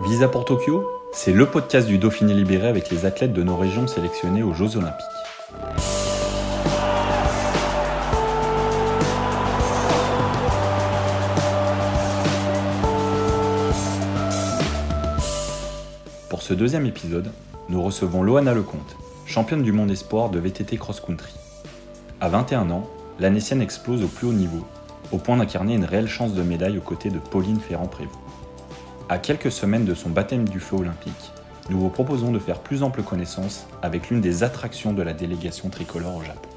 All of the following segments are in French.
Visa pour Tokyo, c'est le podcast du Dauphiné libéré avec les athlètes de nos régions sélectionnés aux Jeux Olympiques. Pour ce deuxième épisode, nous recevons Loana Lecomte, championne du monde espoir de VTT cross-country. À 21 ans, l'Anessienne explose au plus haut niveau, au point d'incarner une réelle chance de médaille aux côtés de Pauline Ferrand-Prévôt. À quelques semaines de son baptême du feu olympique, nous vous proposons de faire plus ample connaissance avec l'une des attractions de la délégation tricolore au Japon.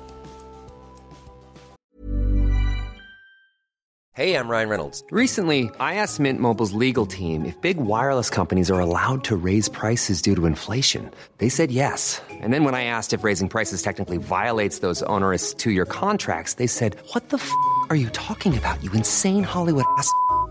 Hey, I'm Ryan Reynolds. Recently, I asked Mint Mobile's legal team if big wireless companies are allowed to raise prices due to inflation. They said yes. And then when I asked if raising prices technically violates those onerous two year contracts, they said, What the f are you talking about, you insane Hollywood ass?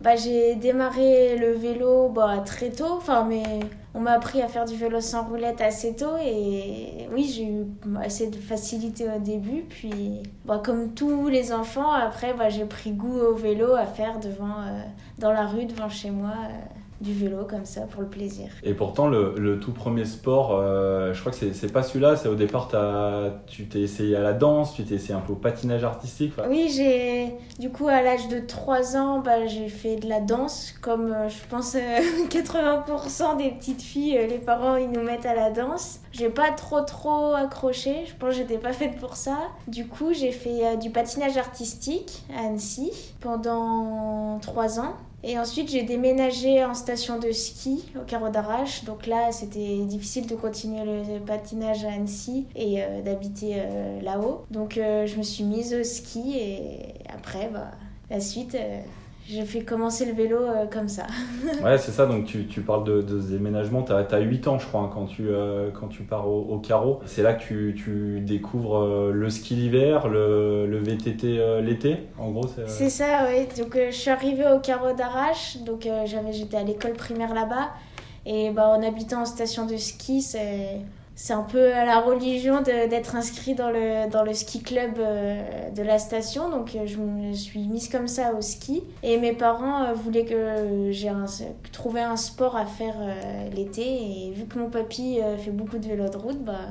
Bah, j'ai démarré le vélo bah, très tôt, enfin, mais on m'a appris à faire du vélo sans roulette assez tôt et oui, j'ai eu assez de facilité au début. Puis, bah, comme tous les enfants, après, bah, j'ai pris goût au vélo à faire devant, euh, dans la rue, devant chez moi. euh, du vélo comme ça pour le plaisir. Et pourtant, le, le tout premier sport, euh, je crois que c'est- pas celui-là. C'est au départ, t'as- tu t'es essayé à la danse, tu t'es essayé un peu au patinage artistique. Oui, j'ai du coup à l'âge de 3 ans, bah, j'ai fait de la danse comme euh, je pense euh, 80% des petites filles, euh, les parents ils nous mettent à la danse. J'ai pas trop trop accroché, je pense que j'étais pas faite pour ça. Du coup, j'ai fait du patinage artistique à Annecy pendant 3 ans. Et ensuite, j'ai déménagé en station de ski au carreau d'Arrache. Donc là, c'était difficile de continuer le patinage à Annecy et euh, d'habiter euh, là-haut. Donc euh, je me suis mise au ski et après, bah, la suite, j'ai fait commencer le vélo euh, comme ça. Ouais, c'est ça. Donc, tu, tu parles de, de ce déménagement. Tu as, 8 ans, je crois, hein, quand, tu, euh, quand tu pars au, au carreau. C'est là que tu, tu découvres euh, le ski l'hiver, le, le VTT l'été. En gros, c'est. C'est ça, oui. Donc je suis arrivée au carreau d'Arrache. Donc j'étais à l'école primaire là-bas. Et bah, en habitant en station de ski, c'est, c'est un peu à la religion d'être inscrit dans le, dans le ski club euh, de la station. Donc euh, je me suis mise comme ça au ski. Et mes parents euh, voulaient que j'ai trouvé un sport à faire l'été. Et vu que mon papy fait beaucoup de vélo de route, bah,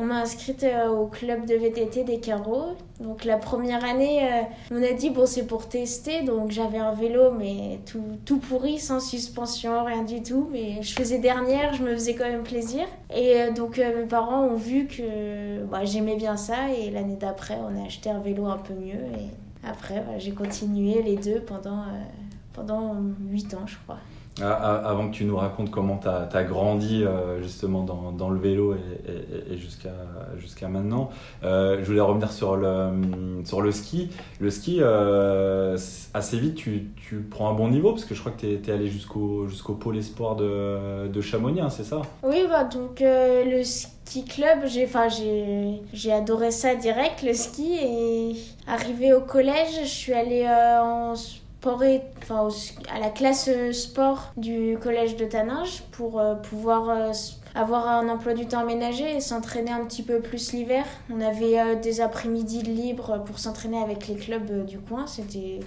on m'a inscrite euh, au club de VTT des carreaux. Donc la première année, euh, on a dit bon c'est pour tester. Donc j'avais un vélo mais tout, tout pourri, sans suspension, rien du tout. Mais je faisais dernière, je me faisais quand même plaisir. Et euh, donc mes parents ont vu que bah, j'aimais bien ça. Et l'année d'après, on a acheté un vélo un peu mieux. Et après, j'ai continué les deux pendant, pendant 8 ans je crois. Avant que tu nous racontes comment tu as, grandi euh, justement dans, le vélo et, jusqu'à maintenant, euh, je voulais revenir sur le, sur le ski. Le ski, euh, assez vite, tu, tu prends un bon niveau parce que je crois que tu es, allé jusqu'au jusqu'au pôle espoir de, de Chamonix, hein, c'est ça? Oui, bah donc le ski club, j'ai adoré ça direct le ski et arrivé au collège, je suis allée en enfin à la classe euh, sport du collège de Taninges pour euh, pouvoir euh, avoir un emploi du temps aménagé et s'entraîner un petit peu plus l'hiver. On avait des après-midi libres pour s'entraîner avec les clubs du coin, c'était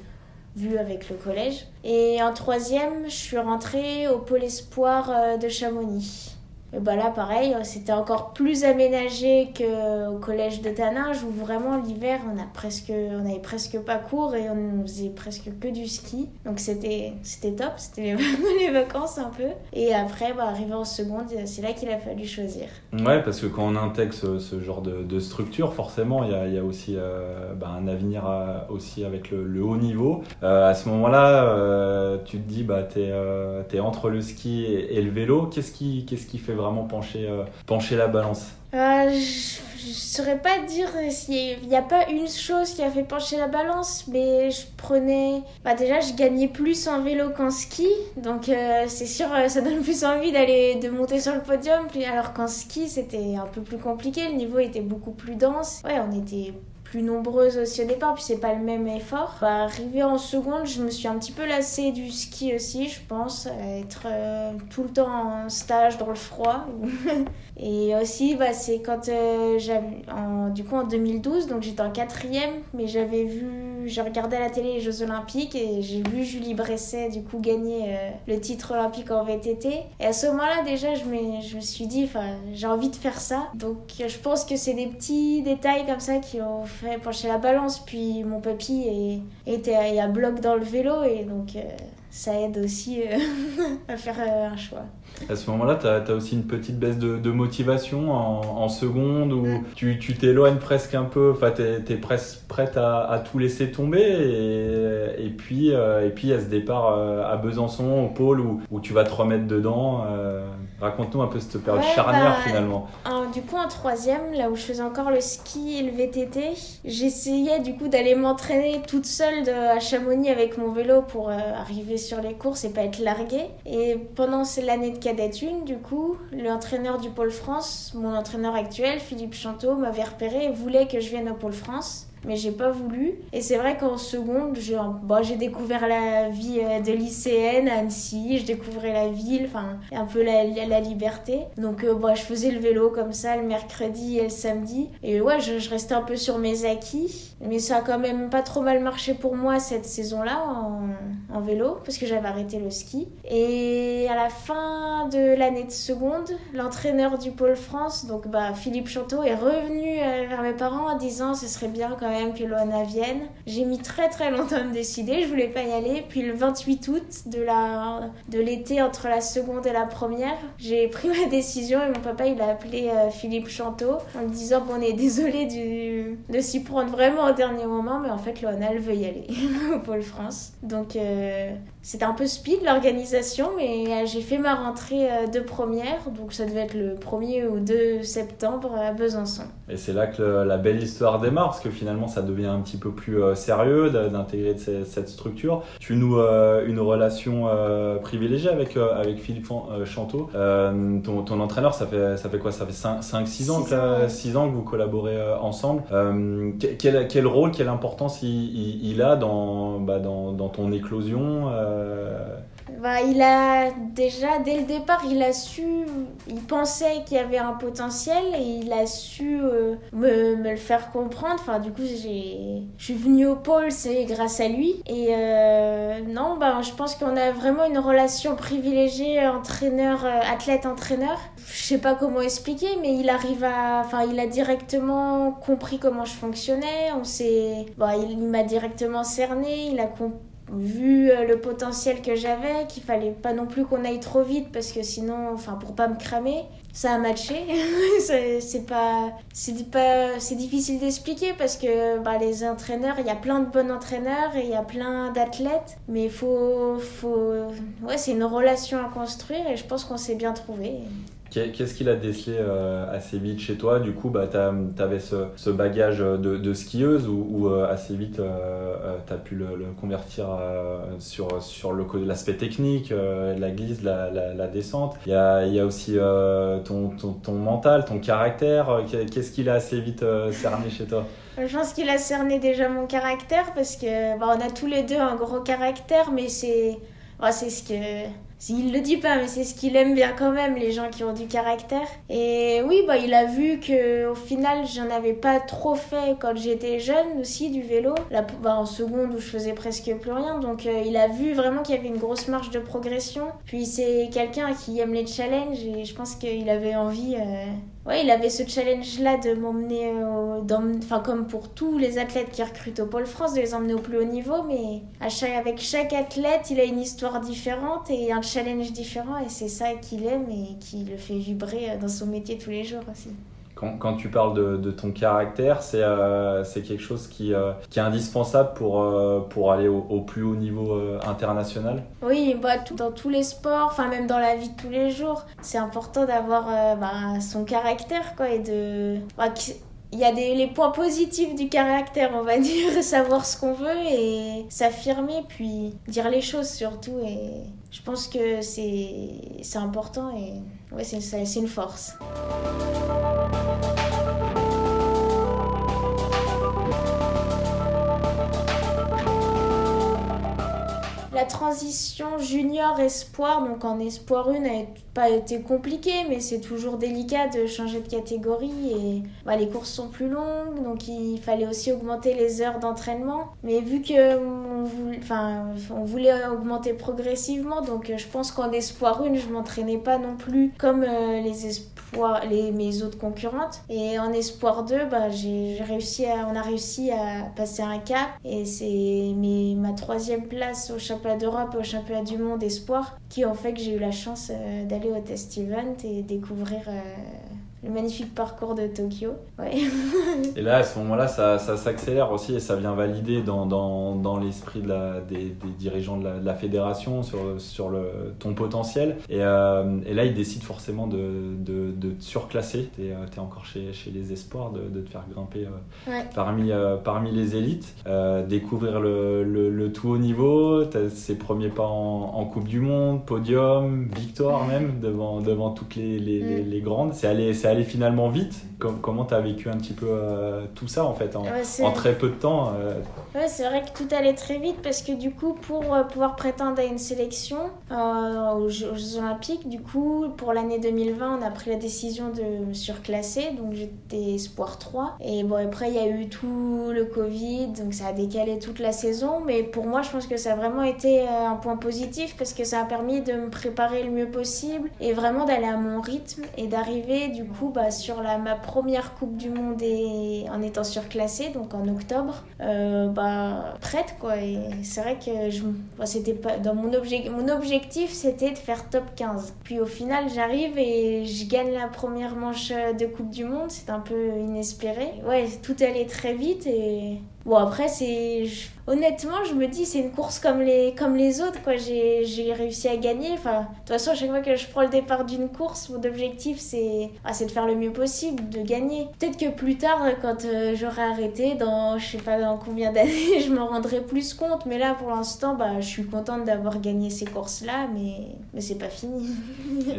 vu avec le collège. Et en troisième, je suis rentrée au pôle espoir de Chamonix. Bah là, pareil, euh, c'était encore plus aménagé qu'au collège de Taninges où vraiment l'hiver, on a presque, on avait presque pas cours et on faisait presque que du ski. Donc c'était, c'était top, c'était les vacances un peu. Et après, bah, arrivé en seconde, c'est là qu'il a fallu choisir. Ouais, parce que quand on intègre ce, genre de, structure, forcément, il y a, aussi euh, bah, un avenir aussi avec le, haut niveau. Euh, à ce moment-là, euh, tu te dis, bah, tu es, entre le ski et, et le vélo. Qu'est-ce qui, qu'est-ce qui fait vraiment pencher, euh, pencher la balance Euh, je, je saurais pas dire s'il n'y a pas une chose qui a fait pencher la balance, mais je prenais. Bah déjà, je gagnais plus en vélo qu'en ski, donc euh, c'est sûr, ça donne plus envie d'aller de monter sur le podium. Alors qu'en ski, c'était un peu plus compliqué, le niveau était beaucoup plus dense. Ouais, on était plus nombreuses aussi au départ, puis c'est pas le même effort. Bah, arrivé en seconde, je me suis un petit peu lassée du ski aussi, je pense, être euh, tout le temps en stage dans le froid. Et aussi, bah, c'est quand euh, j'avais, du coup, en 2012, donc j'étais en quatrième, mais j'avais vu, je regardais à la télé les Jeux Olympiques et j'ai vu Julie Bresset, du coup, gagner euh, le titre olympique en VTT. Et à ce moment-là, déjà, je me, suis dit, j'ai envie de faire ça. Donc, je pense que c'est des petits détails comme ça qui ont fait pencher la balance. Puis, mon papy est, était à bloc dans le vélo et donc, euh, ça aide aussi à faire un choix. À ce moment-là, tu as, aussi une petite baisse de, motivation en, seconde où tu t'éloignes presque un peu, enfin, tu es, presque prête à, tout laisser tomber. Et, puis, euh, et puis, il y a ce départ euh, à Besançon, au pôle, où, où tu vas te remettre dedans. Euh, raconte-nous un peu cette période charnière bah, finalement. Du coup, en troisième, là où je faisais encore le ski et le VTT, j'essayais du coup d'aller m'entraîner toute seule à Chamonix avec mon vélo pour arriver sur les courses et pas être larguée. Et pendant l'année de cadette 1, du coup, l'entraîneur du Pôle France, mon entraîneur actuel, Philippe Chanteau, m'avait repéré et voulait que je vienne au Pôle France mais j'ai pas voulu. Et c'est vrai qu'en seconde, j'ai bon, découvert la vie euh, de lycéenne à Annecy, je découvrais la ville, enfin un peu la, la liberté. Donc euh, bon, je faisais le vélo comme ça le mercredi et le samedi. Et ouais, je, je, restais un peu sur mes acquis. Mais ça a quand même pas trop mal marché pour moi cette saison-là en, en, vélo, parce que j'avais arrêté le ski. Et à la fin de l'année de seconde, l'entraîneur du Pôle France, donc bah, Philippe Chanteau, est revenu euh, vers mes parents en disant ce serait bien quand même que Loana vienne. J'ai mis très très longtemps à me décider, je voulais pas y aller. Puis le 28 août de la de l'été entre la seconde et la première, j'ai pris ma décision et mon papa il a appelé euh, Philippe Chanteau en me disant bon on est désolé de s'y prendre vraiment au dernier moment, mais en fait Loana elle veut y aller au Pôle France. Donc euh, c'était un peu speed l'organisation, mais euh, j'ai fait ma rentrée de première, donc ça devait être le 1er ou 2 septembre à Besançon. Et c'est là que la belle histoire démarre, parce que finalement ça devient un petit peu plus euh, sérieux d'intégrer cette structure. Tu noues euh, une relation euh, privilégiée avec, avec Philippe Chanteau. Ton, ton, entraîneur, ça fait, ça fait quoi? Ça fait 5-6 ans, que, 6 ans que vous collaborez ensemble. Quel, quel, rôle, quelle importance il, il, a dans, bah, dans, dans, ton éclosion bah, il a déjà, dès le départ, il a su, il pensait qu'il y avait un potentiel et il a su euh, me, me, le faire comprendre. Enfin, du coup, j'ai, je suis venue au pôle, c'est grâce à lui. Et euh, non, bah, je pense qu'on a vraiment une relation privilégiée entraîneur, euh, athlète-entraîneur. Je sais pas comment expliquer, mais il arrive à, enfin, il a directement compris comment je fonctionnais. On s'est, bah, il m'a directement cerné, il a compris vu euh, le potentiel que j'avais, qu'il fallait pas non plus qu'on aille trop vite parce que sinon, enfin, pour pas me cramer, ça a matché. c'est pas, c'est pas, c'est difficile d'expliquer parce que bah, les entraîneurs, il y a plein de bons entraîneurs et il y a plein d'athlètes, mais faut, faut, ouais, c'est une relation à construire et je pense qu'on s'est bien trouvé. Qu'est-ce qu'il a décelé euh, assez vite chez toi? Du coup, bah, tu avais ce, bagage de, skieuse ou, euh, assez vite euh, tu as pu le, convertir sur, l'aspect technique, la glisse, la, descente? Il y a, aussi ton, mental, ton caractère. Qu'est-ce qu'il a assez vite cerné chez toi? Je pense qu'il a cerné déjà mon caractère parce que bah, on a tous les deux un gros caractère, mais c'est c'est ce que il le dit pas, mais c'est ce qu'il aime bien quand même, les gens qui ont du caractère. Et oui, bah, il a vu que au final, j'en avais pas trop fait quand j'étais jeune aussi du vélo. Là, bah, en seconde où je faisais presque plus rien. Donc, euh, il a vu vraiment qu'il y avait une grosse marge de progression. Puis, c'est quelqu'un qui aime les challenges et je pense qu'il avait envie. Euh, Ouais, il avait ce challenge-là de m'emmener, enfin comme pour tous les athlètes qui recrutent au Pôle France, de les emmener au plus haut niveau, mais à chaque, avec chaque athlète, il a une histoire différente et un challenge différent, et c'est ça qu'il aime et qui le fait vibrer dans son métier tous les jours aussi. Quand, tu parles de, ton caractère, c'est euh, quelque chose qui, euh, qui, est indispensable pour, euh, pour aller au, plus haut niveau international. Oui, bah, dans tous les sports, enfin même dans la vie de tous les jours, c'est important d'avoir bah, son caractère quoi, et de... Bah, il y a des, les points positifs du caractère, on va dire, savoir ce qu'on veut et s'affirmer, puis dire les choses surtout. Et je pense que c'est important et ouais, c'est une force. La transition junior-espoir, donc en espoir 1, elle est pas été compliquée, mais c'est toujours délicat de changer de catégorie et bah, les courses sont plus longues, donc il fallait aussi augmenter les heures d'entraînement. Mais vu que on voulait, augmenter progressivement, donc je pense qu'en espoir 1, je m'entraînais pas non plus comme euh, les espoirs, les, mes autres concurrentes. Et en espoir 2, bah, j'ai réussi on a réussi à passer un cap et c'est ma troisième place au championnat d'Europe au championnat du monde espoir qui ont fait que j'ai eu la chance euh, d'aller au test event et découvrir euh, le magnifique parcours de Tokyo. Ouais. et là, à ce moment-là, ça, ça s'accélère aussi et ça vient valider dans, dans, dans l'esprit de la, des, des, dirigeants de la, de la, fédération sur, sur le, ton potentiel. Et, euh, et, là, ils décident forcément de, de, de te surclasser. Tu es, es, encore chez, chez les espoirs, de, de te faire grimper euh, ouais. parmi, euh, parmi les élites, euh, découvrir le, le, le, tout haut niveau, ses premiers pas en, en, Coupe du Monde, podium, victoire même devant, devant toutes les, les, mm. les, les grandes. C'est allé, allé finalement vite. Comment tu as vécu un petit peu euh, tout ça en fait en, ouais, en très peu de temps euh... Ouais, c'est vrai que tout allait très vite parce que du coup, pour euh, pouvoir prétendre à une sélection aux, Jeux, aux, Jeux Olympiques, du coup, pour l'année 2020, on a pris la décision de me surclasser. Donc j'étais espoir 3. Et bon, après, il y a eu tout le Covid, donc ça a décalé toute la saison. Mais pour moi, je pense que ça a vraiment été un point positif parce que ça a permis de me préparer le mieux possible et vraiment d'aller à mon rythme et d'arriver du coup bah, sur la, ma première Coupe du Monde et en étant surclassée, donc en octobre, euh, bah, prête quoi. Et c'est vrai que bah, c'était pas dans mon, obje, mon objectif, c'était de faire top 15. Puis au final, j'arrive et je gagne la première manche de Coupe du Monde. C'est un peu inespéré. Ouais, tout allait très vite et Bon, après, c'est. Honnêtement, je me dis, c'est une course comme les, comme les autres, quoi. J'ai réussi à gagner. Enfin, de toute façon, à chaque fois que je prends le départ d'une course, mon objectif, c'est ah, de faire le mieux possible, de gagner. Peut-être que plus tard, quand euh, j'aurai arrêté, dans je sais pas dans combien d'années, je m'en rendrai plus compte. Mais là, pour l'instant, bah, je suis contente d'avoir gagné ces courses-là, mais, mais c'est pas fini.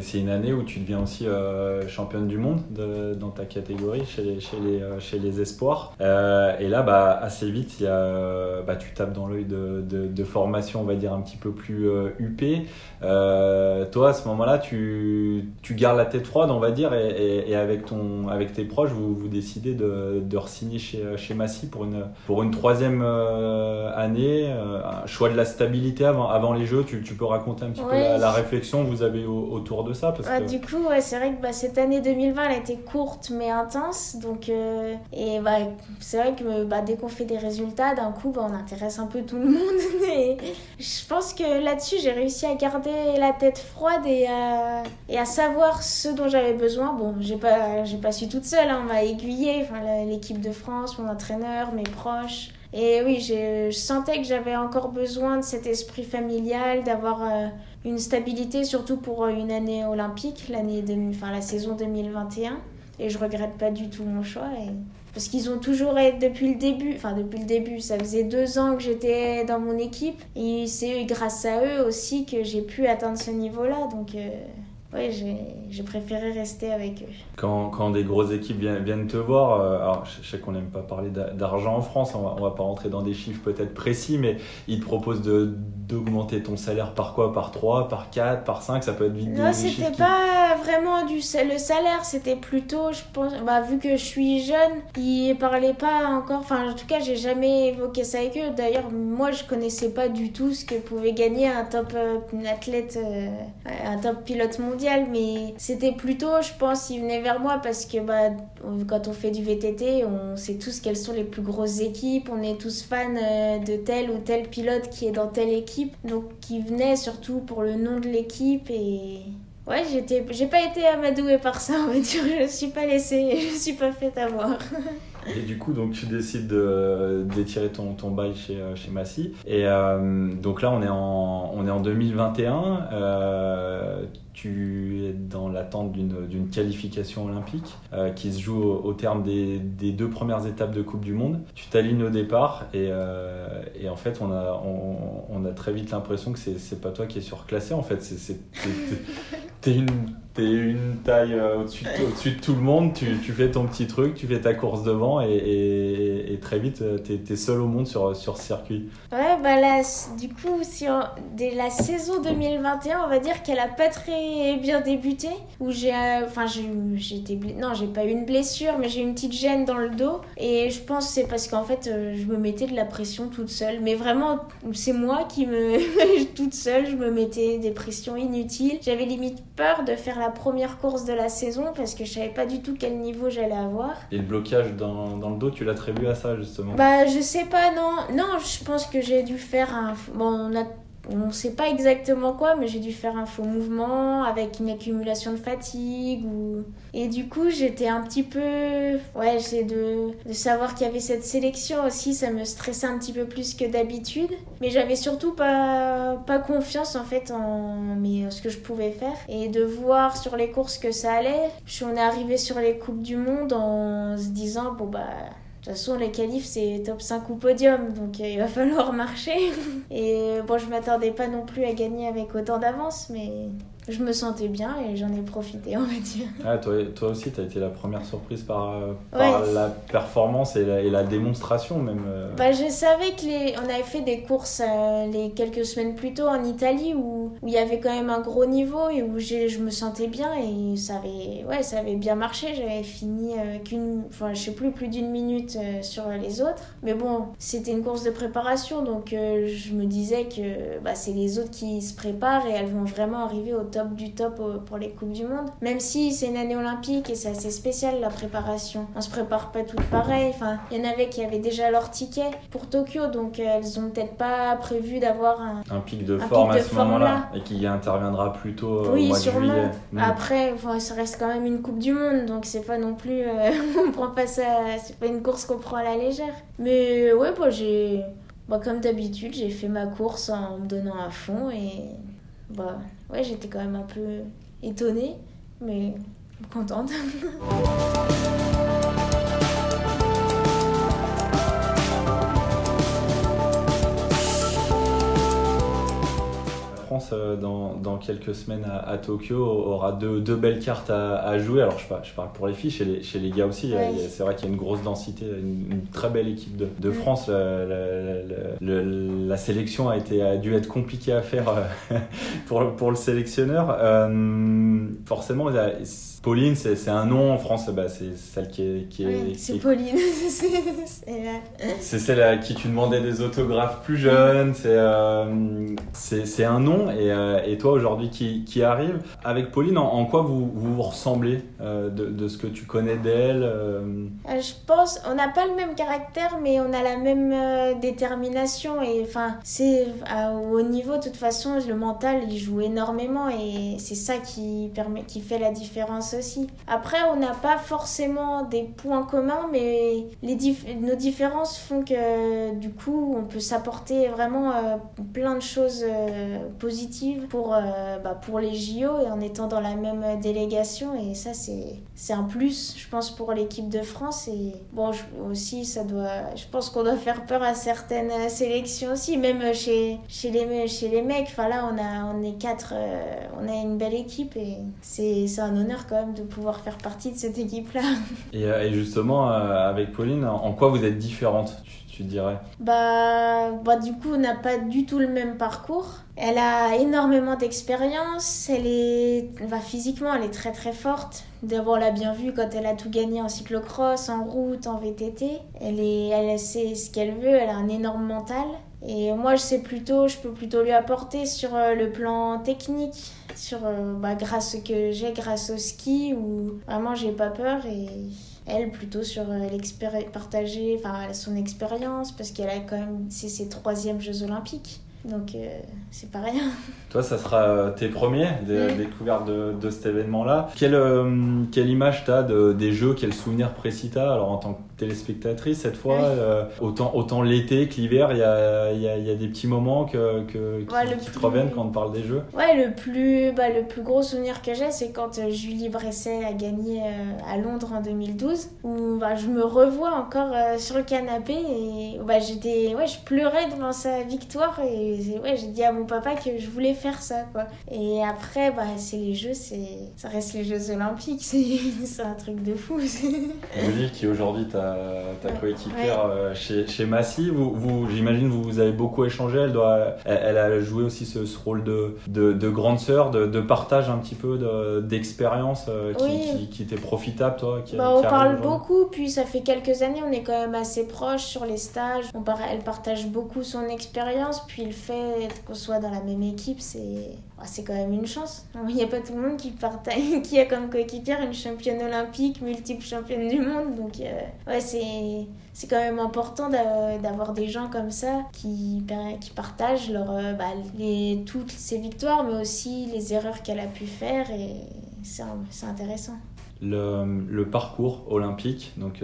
c'est une année où tu deviens aussi euh, championne du monde de, dans ta catégorie, chez les, chez les, euh, chez les espoirs. Euh, et là, bah, assez vite, il y a, bah, tu tapes dans l'œil de, de, de, formation, on va dire, un petit peu plus euh, huppée. Euh, toi, à ce moment-là, tu, tu gardes la tête froide, on va dire, et, et, et avec, ton, avec tes proches, vous, vous décidez de, de re-signer chez, chez Massy pour une, pour une troisième euh, année. un choix de la stabilité avant, avant les Jeux. Tu, tu peux raconter un petit peu la, la, réflexion que vous avez au, autour de ça parce ah, que... Du coup, ouais, c'est vrai que bah, cette année 2020, elle a été courte mais intense. Donc, euh, et bah, c'est vrai que bah, dès qu'on fait des résultats, d'un coup, bah, on intéresse un peu tout le monde. Et je pense que là-dessus, j'ai réussi à garder la tête froide et à, et à savoir ce dont j'avais besoin. Bon, j'ai pas, j'ai pas su toute seule, hein, on m'a aiguillé, enfin, l'équipe de France, mon entraîneur, mes proches. Et oui, je sentais que j'avais encore besoin de cet esprit familial, d'avoir euh, une stabilité, surtout pour une année olympique, l'année enfin, la saison 2021. Et je regrette pas du tout mon choix. Parce qu'ils ont toujours été depuis le début, enfin depuis le début, ça faisait deux ans que j'étais dans mon équipe. Et c'est grâce à eux aussi que j'ai pu atteindre ce niveau-là. Donc. Euh ouais, j'ai préféré rester avec eux. Quand, quand des grosses équipes viennent, viennent te voir, euh, alors je sais qu'on n'aime pas parler d'argent en France, on va, on va pas rentrer dans des chiffres peut-être précis, mais ils te proposent d'augmenter ton salaire par quoi? Par 3, par 4, par 5 Ça peut être vite Non, c'était pas qui... vraiment du, le salaire, c'était plutôt, je pense, bah, vu que je suis jeune, ils parlaient pas encore, enfin en tout cas, j'ai jamais évoqué ça avec eux. D'ailleurs, moi je connaissais pas du tout ce que pouvait gagner un top euh, athlète, euh, un top pilote mondial mais c'était plutôt, je pense, ils venaient vers moi parce que bah, quand on fait du VTT, on sait tous quelles sont les plus grosses équipes, on est tous fans euh, de tel ou tel pilote qui est dans telle équipe, donc qui venaient surtout pour le nom de l'équipe et ouais, j'étais, j'ai pas été amadouée par ça, on va dire, je suis pas laissée, je suis pas fait avoir. Et du coup, donc tu décides d'étirer ton, bail chez, chez Massy. Et euh, donc là, on est en, on est en 2021. Euh, tu es dans l'attente d'une qualification olympique euh, qui se joue au, terme des, des, deux premières étapes de Coupe du Monde. Tu t'alignes au départ et, euh, et, en fait on a, on, a très vite l'impression que c'est pas toi qui es surclassé en fait. C'est une t'es une taille euh, au-dessus de, tout le monde, tu, tu fais ton petit truc, tu fais ta course devant et, et, et très vite, euh, t'es, t'es seul au monde sur, sur ce circuit. Ouais, bah là, du coup, si on- dès la saison 2021, on va dire qu'elle a pas très bien débuté. Où j'ai. euh, Enfin, j'ai été. Non, j'ai pas eu une blessure, mais j'ai eu une petite gêne dans le dos. Et je pense que c'est parce qu'en fait, je me mettais de la pression toute seule. Mais vraiment, c'est moi qui me. toute seule, je me mettais des pressions inutiles. J'avais limite peur de faire la première course de la saison parce que je savais pas du tout quel niveau j'allais avoir. Et le blocage dans, dans le dos, tu l'attribues à ça justement? Bah, je sais pas, non. Non, je pense que j'ai dû faire un. Bon, on a. On sait pas exactement quoi, mais j'ai dû faire un faux mouvement avec une accumulation de fatigue ou. Et du coup, j'étais un petit peu. Ouais, j'ai de, de savoir qu'il y avait cette sélection aussi, ça me stressait un petit peu plus que d'habitude. Mais j'avais surtout pas, pas confiance en fait en mais, ce que je pouvais faire. Et de voir sur les courses que ça allait, on est arrivé sur les Coupes du Monde en se disant, bon bah. De toute façon, les qualifs, c'est top 5 ou podium, donc euh, il va falloir marcher. Et bon, je m'attendais pas non plus à gagner avec autant d'avance, mais je me sentais bien et j'en ai profité, on va dire. Ah, toi, toi aussi, tu as été la première surprise par, euh, par Ouais. la performance et la, et la démonstration même. euh. Bah, je savais que les... on avait fait des courses euh, les quelques semaines plus tôt en Italie où où il y avait quand même un gros niveau et où je me sentais bien et ça avait, ouais, ça avait bien marché. J'avais fini euh, qu'une, enfin, je sais plus, plus d'une minute euh, sur les autres. Mais bon, c'était une course de préparation donc je me disais que bah, c'est les autres qui se préparent et elles vont vraiment arriver au top du top euh, pour les Coupes du Monde. Même si c'est une année olympique et c'est assez spécial la préparation. On se prépare pas toutes pareil. Enfin, il y en avait qui avaient déjà leur ticket pour Tokyo donc euh, elles ont peut-être pas prévu d'avoir un. Un pic de Un forme pic à de ce moment-là là. et qui interviendra plutôt euh, au Oui, mois de sûrement. juillet. Mm. Après, enfin, ça reste quand même une Coupe du Monde, donc c'est pas non plus. euh, on prend pas ça. C'est pas une course qu'on prend à la légère. Mais ouais, bah, j'ai. Bah, comme d'habitude, j'ai fait ma course en me donnant à fond et. Bah, ouais, j'étais quand même un peu étonnée, mais contente. France, euh, dans, dans quelques semaines à, à Tokyo, aura deux, deux belles cartes à, à jouer. Alors, je parle, je parle pour les filles, chez les, chez les gars aussi. C'est vrai qu'il y a une grosse densité, une, une très belle équipe de, de Mm. France. La, la- la- la- la sélection a, été, a dû être compliquée à faire euh, pour, pour le sélectionneur. Euh, forcément, il y a- Pauline, c'est c'est un nom en France, bah, c'est celle qui est. Qui c'est est- Pauline. c'est celle à qui tu demandais des autographes plus jeunes, c'est euh, c'est un nom. Et, euh, et toi aujourd'hui qui, qui arrive, avec Pauline, en, en quoi vous vous, vous ressemblez euh, de, de ce que tu connais d'elle Je pense, on n'a pas le même caractère, mais on a la même détermination. Et enfin, c'est haut niveau, de toute façon, le mental, il joue énormément et c'est ça qui permet, qui fait la différence aussi. Après, on n'a pas forcément des points communs, mais nos différences font que du coup, on peut s'apporter vraiment euh, plein de choses euh, positives pour, euh, bah, pour les JO et en étant dans la même délégation. Et ça, c'est un plus, je pense, pour l'équipe de France. Et bon, aussi, ça doit. Je pense qu'on doit faire peur à certaines sélections aussi, même chez, chez, les, chez les mecs. Enfin là, on, a, on est quatre, on a une belle équipe et c'est un honneur quand même de pouvoir faire partie de cette équipe-là. et, euh, et justement, euh, avec Pauline, en quoi vous êtes différentes, tu, tu dirais? Bah, bah, du coup, on n'a pas du tout le même parcours. Elle a énormément d'expérience. Elle est, bah, physiquement, elle est très très forte. D'abord, on l'a bien vu quand elle a tout gagné en cyclocross, en route, en VTT. Elle est, elle sait ce qu'elle veut. Elle a un énorme mental. Et moi, je sais plutôt, je peux plutôt lui apporter sur euh, le plan technique, sur euh, bah, grâce que j'ai grâce au ski où vraiment j'ai pas peur. Et elle plutôt sur euh, partager enfin son expérience parce qu'elle a quand même c'est ses troisièmes Jeux Olympiques donc euh, c'est pas rien. Toi, ça sera euh, tes premiers des découvertes de, de cet événement-là. Quelle, euh, quelle image t'as de, des jeux, quel souvenir précis t'as? Alors en tant que téléspectatrice cette fois, euh, autant, autant l'été que l'hiver, il y a, y, a, y a des petits moments que, que, qui, Ouais, te reviennent quand on parle des jeux? ouais le plus bah, le plus gros souvenir que j'ai c'est quand Julie Bresset a gagné à Londres en 2012 où bah, je me revois encore sur le canapé et bah, j'étais ouais je pleurais devant sa victoire et j'ai ouais, dit à mon papa que je voulais faire ça, quoi. Et après, bah, c'est les Jeux, c'est ça reste les Jeux Olympiques, c'est un truc de fou. Julie, qui aujourd'hui ta, ta coéquipière euh, chez, chez Massy, vous, vous, j'imagine vous, vous avez beaucoup échangé. Elle, doit, elle, elle a joué aussi ce, ce rôle de, de, de grande sœur, de, de partage un petit peu de- d'expérience euh, qui, Oui. qui, qui était profitable, toi qui, Bah, on parle beaucoup, puis ça fait quelques années, on est quand même assez proches sur les stages. On par- Elle partage beaucoup son expérience, puis le fait qu'on soit dans la même équipe, c'est c'est quand même une chance. Il n'y a pas tout le monde qui, partage, qui a comme coéquipière une championne olympique, multiple championne du monde. Donc, euh, ouais, c'est quand même important d'a- d'avoir des gens comme ça qui, qui partagent leur, euh, bah, toutes ses victoires, mais aussi les erreurs qu'elle a pu faire, et c'est intéressant. le, parcours olympique donc,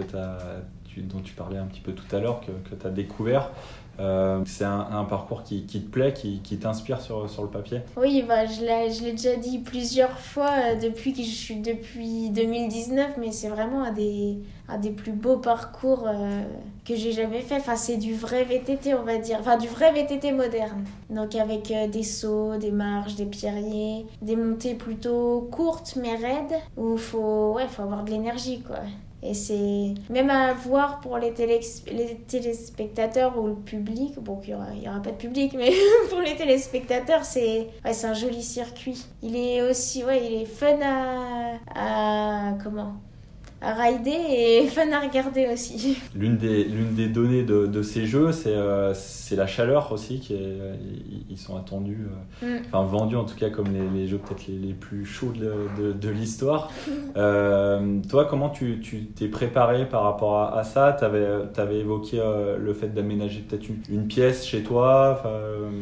tu- dont tu parlais un petit peu tout à l'heure, que tu as découvert. Euh, c'est un, parcours qui, te plaît, qui, t'inspire sur, le papier? Oui, bah, je l'ai déjà dit plusieurs fois euh, depuis que je suis depuis 2019, mais c'est vraiment un des, des plus beaux parcours euh, que j'ai jamais fait. Enfin, c'est du vrai VTT, on va dire. Enfin, du vrai VTT moderne. Donc, avec des sauts, des marches, des pierriers, des montées plutôt courtes mais raides, où il faut, ouais, faut avoir de l'énergie, quoi. Et c'est même à voir pour les, les téléspectateurs ou le public. Bon, il n'y aura, aura pas de public, mais pour les téléspectateurs, c'est ouais, un joli circuit. Il est aussi ouais, il est fun à, à comment? À rider et fun à regarder aussi. L'une des, l'une des données de, de ces jeux, c'est, euh, c'est la chaleur aussi, qui est, ils, sont attendus, euh, Mm. enfin vendus en tout cas comme les, les jeux peut-être les, les plus chauds de, de, de l'histoire. Euh, toi, comment tu, tu t'es préparé par rapport à, à ça? Tu avais, évoqué le fait d'aménager peut-être une, une pièce chez toi.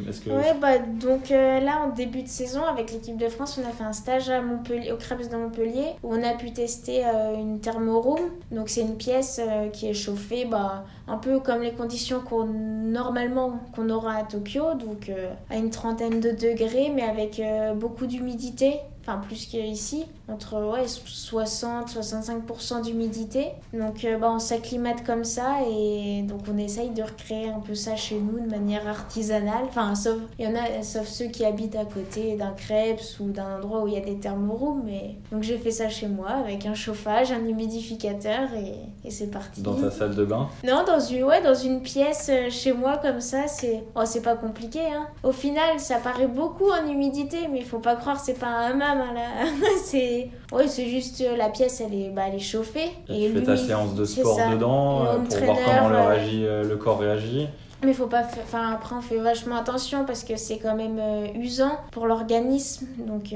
Est-ce que Ouais, bah, donc là, en début de saison, avec l'équipe de France, on a fait un stage à Montpellier, au Krebs de Montpellier, où on a pu tester une thermoroom. Donc, c'est une pièce euh, qui est chauffée, bah, un peu comme les conditions qu'on, normalement qu'on aura à Tokyo, donc euh, à une trentaine de degrés, mais avec euh, beaucoup d'humidité. Enfin, plus qu'ici, entre ouais, 60-65% d'humidité. Donc, euh, bah, on s'acclimate comme ça et donc on essaye de recréer un peu ça chez nous de manière artisanale. Enfin, sauf, il y en a, sauf ceux qui habitent à côté d'un Krebs ou d'un endroit où il y a des thermorooms. Mais... Donc, j'ai fait ça chez moi avec un chauffage, un humidificateur et, et c'est parti. dans ta salle de bain? Non, dans une, ouais, dans une pièce euh, chez moi comme ça, c'est oh, pas compliqué. Hein. Au final, ça paraît beaucoup en humidité, mais il faut pas croire, c'est pas un hammam. Hein, c'est ouais, c'est juste euh, la pièce, elle est, bah, elle est chauffée. Et tu fais ta séance de sport dedans euh, pour voir comment le, euh, réagit, euh, le corps réagit. Mais faut pas. Enfin, après, on fait vachement attention parce que c'est quand même usant pour l'organisme. Donc,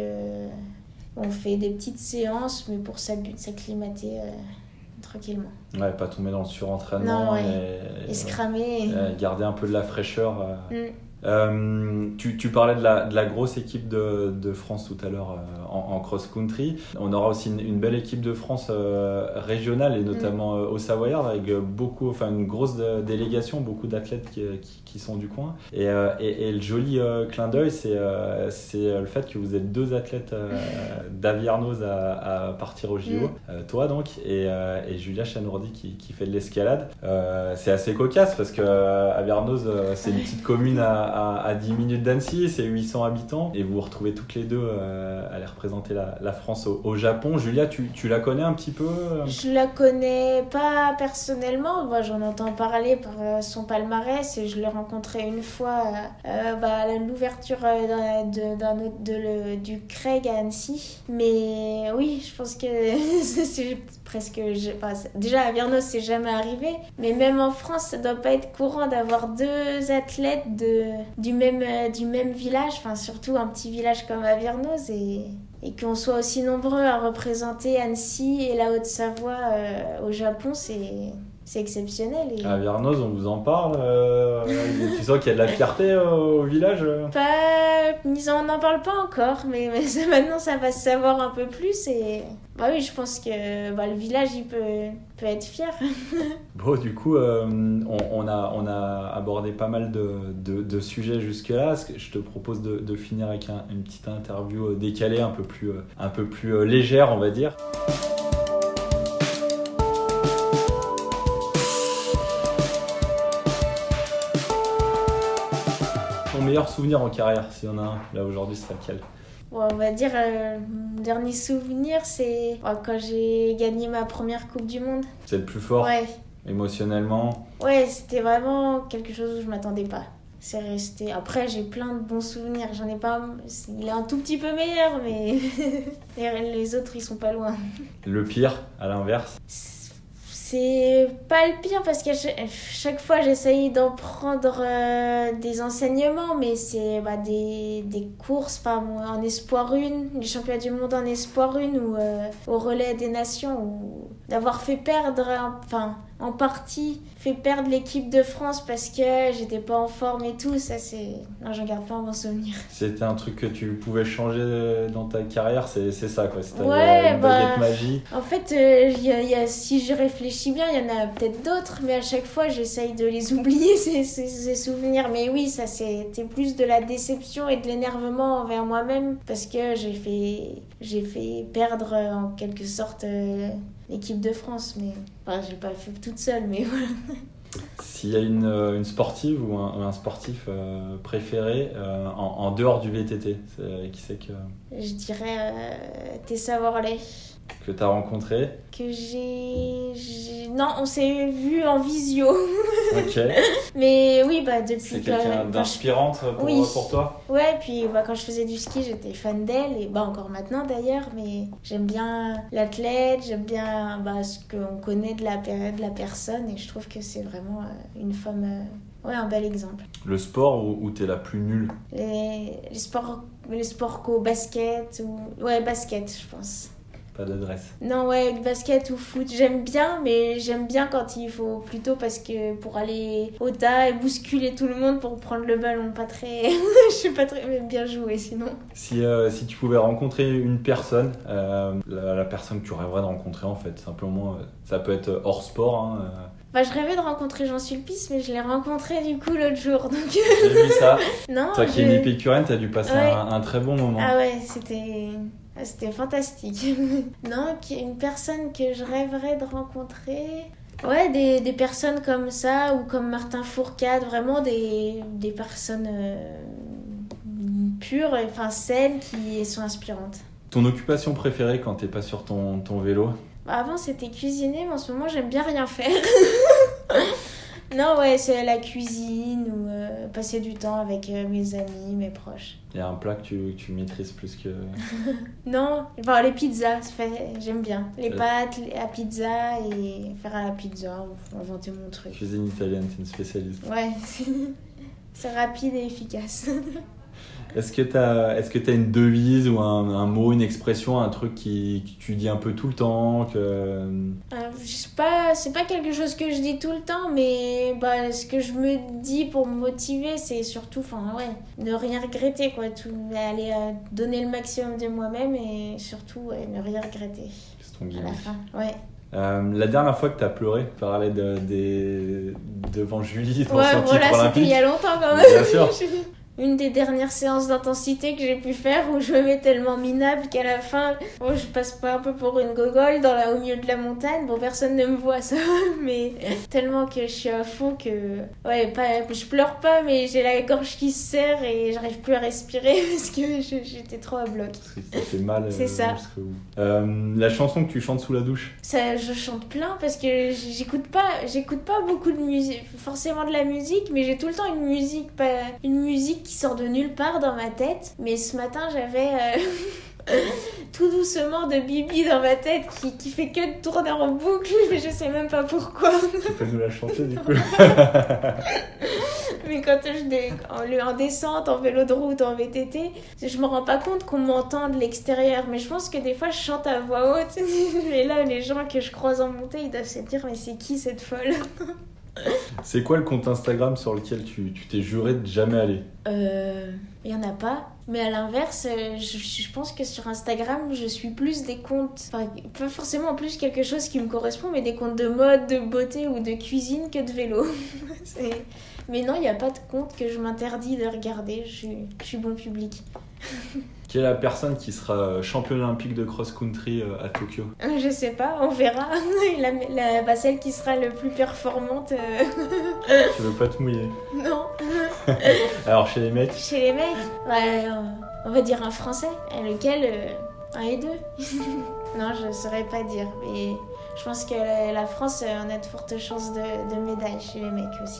on fait des petites séances, mais pour s'acclimater tranquillement. Ouais, pas tomber dans le surentraînement Non, ouais. et, Et se cramer. et- garder un peu de la fraîcheur. Mm. Euh, tu, tu parlais de la, de la grosse équipe de, de France tout à l'heure euh, en, en cross-country. On aura aussi une, une belle équipe de France euh, régionale et notamment euh, au Savoyard avec euh, beaucoup, enfin une grosse délégation, beaucoup d'athlètes qui, qui, qui sont du coin. Et, euh, et, et le joli euh, clin d'œil, c'est euh, le fait que vous êtes deux athlètes euh, d'Aviernoz à, à partir au JO. Mm. Euh, toi donc et, euh, et Julia Chanourdi qui, qui fait de l'escalade. Euh, c'est assez cocasse parce que euh, Aviernoz, euh, c'est une petite commune à, à, à 10 minutes d'Annecy, c'est 800 habitants et vous vous retrouvez toutes les deux euh, à aller représenter la, France au, Japon. Julia, tu, tu la connais un petit peu euh? Je la connais pas personnellement, moi j'en entends parler par euh, son palmarès et je l'ai rencontré une fois bah, à l'ouverture du Craig à Annecy. Mais oui, je pense que c'est presque. déjà à Viernos c'est jamais arrivé, mais même en France ça doit pas être courant d'avoir deux athlètes de, du, même, euh, du même village, enfin surtout un petit village comme Aviernos et, et qu'on soit aussi nombreux à représenter Annecy et la Haute-Savoie euh, au Japon, c'est c'est exceptionnel. Et... À on vous en parle. euh, tu sens qu'il y a de la fierté euh, au village Pas... On n'en parle pas encore, mais, mais ça- maintenant ça va se savoir un peu plus. Et bah oui, je pense que bah, le village il peut, peut être fier. Bon, du coup, euh, on, a, on a abordé pas mal de, de, sujets jusque-là. Je te propose de, finir avec un- une petite interview euh, décalée, un peu plus, euh, un peu plus légère, on va dire. ton meilleur souvenir en carrière, s'il y en a un, là aujourd'hui, ce serait lequel? Bon, on va dire, euh, mon dernier souvenir, c'est oh, quand j'ai gagné ma première Coupe du Monde. C'est le plus fort Ouais, émotionnellement? Ouais, c'était vraiment quelque chose où je m'attendais pas. C'est resté. Après, j'ai plein de bons souvenirs. J'en ai pas. Il est un tout petit peu meilleur, mais les les autres, ils sont pas loin. Le pire, à l'inverse? C'est pas le pire parce qu'à chaque, fois j'essaye d'en prendre euh, des enseignements, mais c'est bah, des, des courses, en espoir une, les championnats du monde en espoir une ou euh, au relais des nations, ou d'avoir fait perdre, enfin en partie fait perdre l'équipe de France parce que j'étais pas en forme et tout, ça c'est. Non, j'en garde pas un bon souvenir. C'était un truc que tu pouvais changer dans ta carrière, c'est c'est ça quoi. Si t'avais Ouais, une bah, magie. En fait, euh, y a- il y a- si je réfléchis bien, il y en a peut-être d'autres, mais à chaque fois, j'essaye de les oublier, ces, ces- ces souvenirs. Mais oui, ça, c'était plus de la déception et de l'énervement envers moi-même, parce que j'ai fait, j'ai fait perdre, euh, en quelque sorte, euh, l'équipe de France. Mais enfin, je l'ai pas fait toute seule, mais voilà. S'il y a une, euh, une sportive ou un, un sportif euh, préféré euh, en, en dehors du VTT, qui c'est que, Je dirais Tessa Worley. Que tu as rencontré Que j'ai. Non, on s'est vu en visio. Ok. Mais oui, bah depuis C'est que- quelqu'un je d'inspirante pour, Oui. pour toi? Ouais, puis bah, quand je faisais du ski, j'étais fan d'elle, et bah, encore maintenant d'ailleurs, mais j'aime bien l'athlète, j'aime bien bah, ce qu'on connaît de la, de la personne, et je trouve que c'est vraiment euh, une femme, euh, ouais, un bel exemple. Le sport où, où tu es la plus nulle? Les, les sports, les sports co, basket, ou... ouais, basket, je pense. Pas d'adresse. Non, ouais, basket ou foot, j'aime bien, mais j'aime bien quand il faut plutôt parce que pour aller au tas et bousculer tout le monde pour prendre le ballon, pas très. je sais pas très bien jouer sinon. Si, euh, si tu pouvais rencontrer une personne, euh, la, la personne que tu rêverais de rencontrer en fait, simplement, euh, ça peut être hors sport. Hein, euh, Bah, je rêvais de rencontrer Jean Sulpice, mais je l'ai rencontré du coup l'autre jour. Donc, J'ai vu ça? non. Toi qui es une épicurienne, t'as dû passer Ouais. un, un très bon moment. Ah ouais, c'était. Ah, C'était fantastique. non, une personne que je rêverais de rencontrer. Ouais, des, des personnes comme ça, ou comme Martin Fourcade, vraiment des, des personnes euh, pures, enfin saines, qui sont inspirantes. Ton occupation préférée quand t'es pas sur ton, ton vélo? Bah, avant, c'était cuisiner, mais en ce moment, j'aime bien rien faire. non, ouais, c'est la cuisine ou euh, passer du temps avec euh, mes amis, mes proches. Il y a un plat que tu, que tu maîtrises plus que. Non, enfin, les pizzas, fait- j'aime bien. Les Euh. pâtes à pizza et faire à la pizza, ou inventer mon truc. Cuisine italienne, t'es une spécialiste. Ouais, c'est rapide et efficace. Est-ce que t'as est-ce que une devise ou un, un mot, une expression, un truc qui, que tu dis un peu tout le temps que... Euh, je sais pas, c'est pas quelque chose que je dis tout le temps, mais bah, ce que je me dis pour me motiver, c'est surtout, enfin ouais, ne rien regretter quoi, tout, aller euh, donner le maximum de moi-même et surtout ouais, ne rien regretter C'est ton fin. Ouais, Euh, la dernière fois que t'as pleuré, tu parlais de, devant Julie, ton ouais son voilà, titre c'était il y a longtemps quand même. Bien sûr. Une des dernières séances d'intensité que j'ai pu faire où je me mets tellement minable qu'à la fin, bon, je passe pas un peu pour une gogole dans la, au milieu de la montagne. Bon, personne ne me voit ça, mais tellement que je suis à fond que. Ouais, pas, je pleure pas, mais j'ai la gorge qui se serre et j'arrive plus à respirer parce que j'étais trop à bloc. Ça fait mal. C'est ça. Euh, la chanson que tu chantes sous la douche? Ça, je chante plein parce que j'écoute pas, j'écoute pas beaucoup de musique, forcément de la musique, mais j'ai tout le temps une musique, pas, une musique qui sort de nulle part dans ma tête. Mais ce matin, j'avais euh, tout doucement de Bibi dans ma tête qui, qui fait que de tourner en boucle, mais je sais même pas pourquoi. Tu peux nous la chanter du coup Mais quand je en descente, en vélo de route, en VTT, je me rends pas compte qu'on m'entend de l'extérieur. Mais je pense que des fois, je chante à voix haute. Et là, les gens que je croise en montée, ils doivent se dire Mais c'est qui cette folle? C'est quoi le compte Instagram sur lequel tu t'es juré de jamais aller Euh. Il y en a pas. Mais à l'inverse, euh, je, pense que sur Instagram, je suis plus des comptes. Enfin, pas forcément plus quelque chose qui me correspond, mais des comptes de mode, de beauté ou de cuisine que de vélo. Mais non, il n'y a pas de compte que je m'interdis de regarder. Je suis bon public. Quelle est la personne qui sera championne olympique de cross-country à Tokyo Je sais pas, on verra. la, la bah, celle qui sera le plus performante. tu veux pas te mouiller Non. Alors chez les mecs Chez les mecs ouais, On va dire un français. Lequel Un et deux Non, je saurais pas dire. Mais je pense que la France, on a de fortes chances de, de médailles chez les mecs aussi.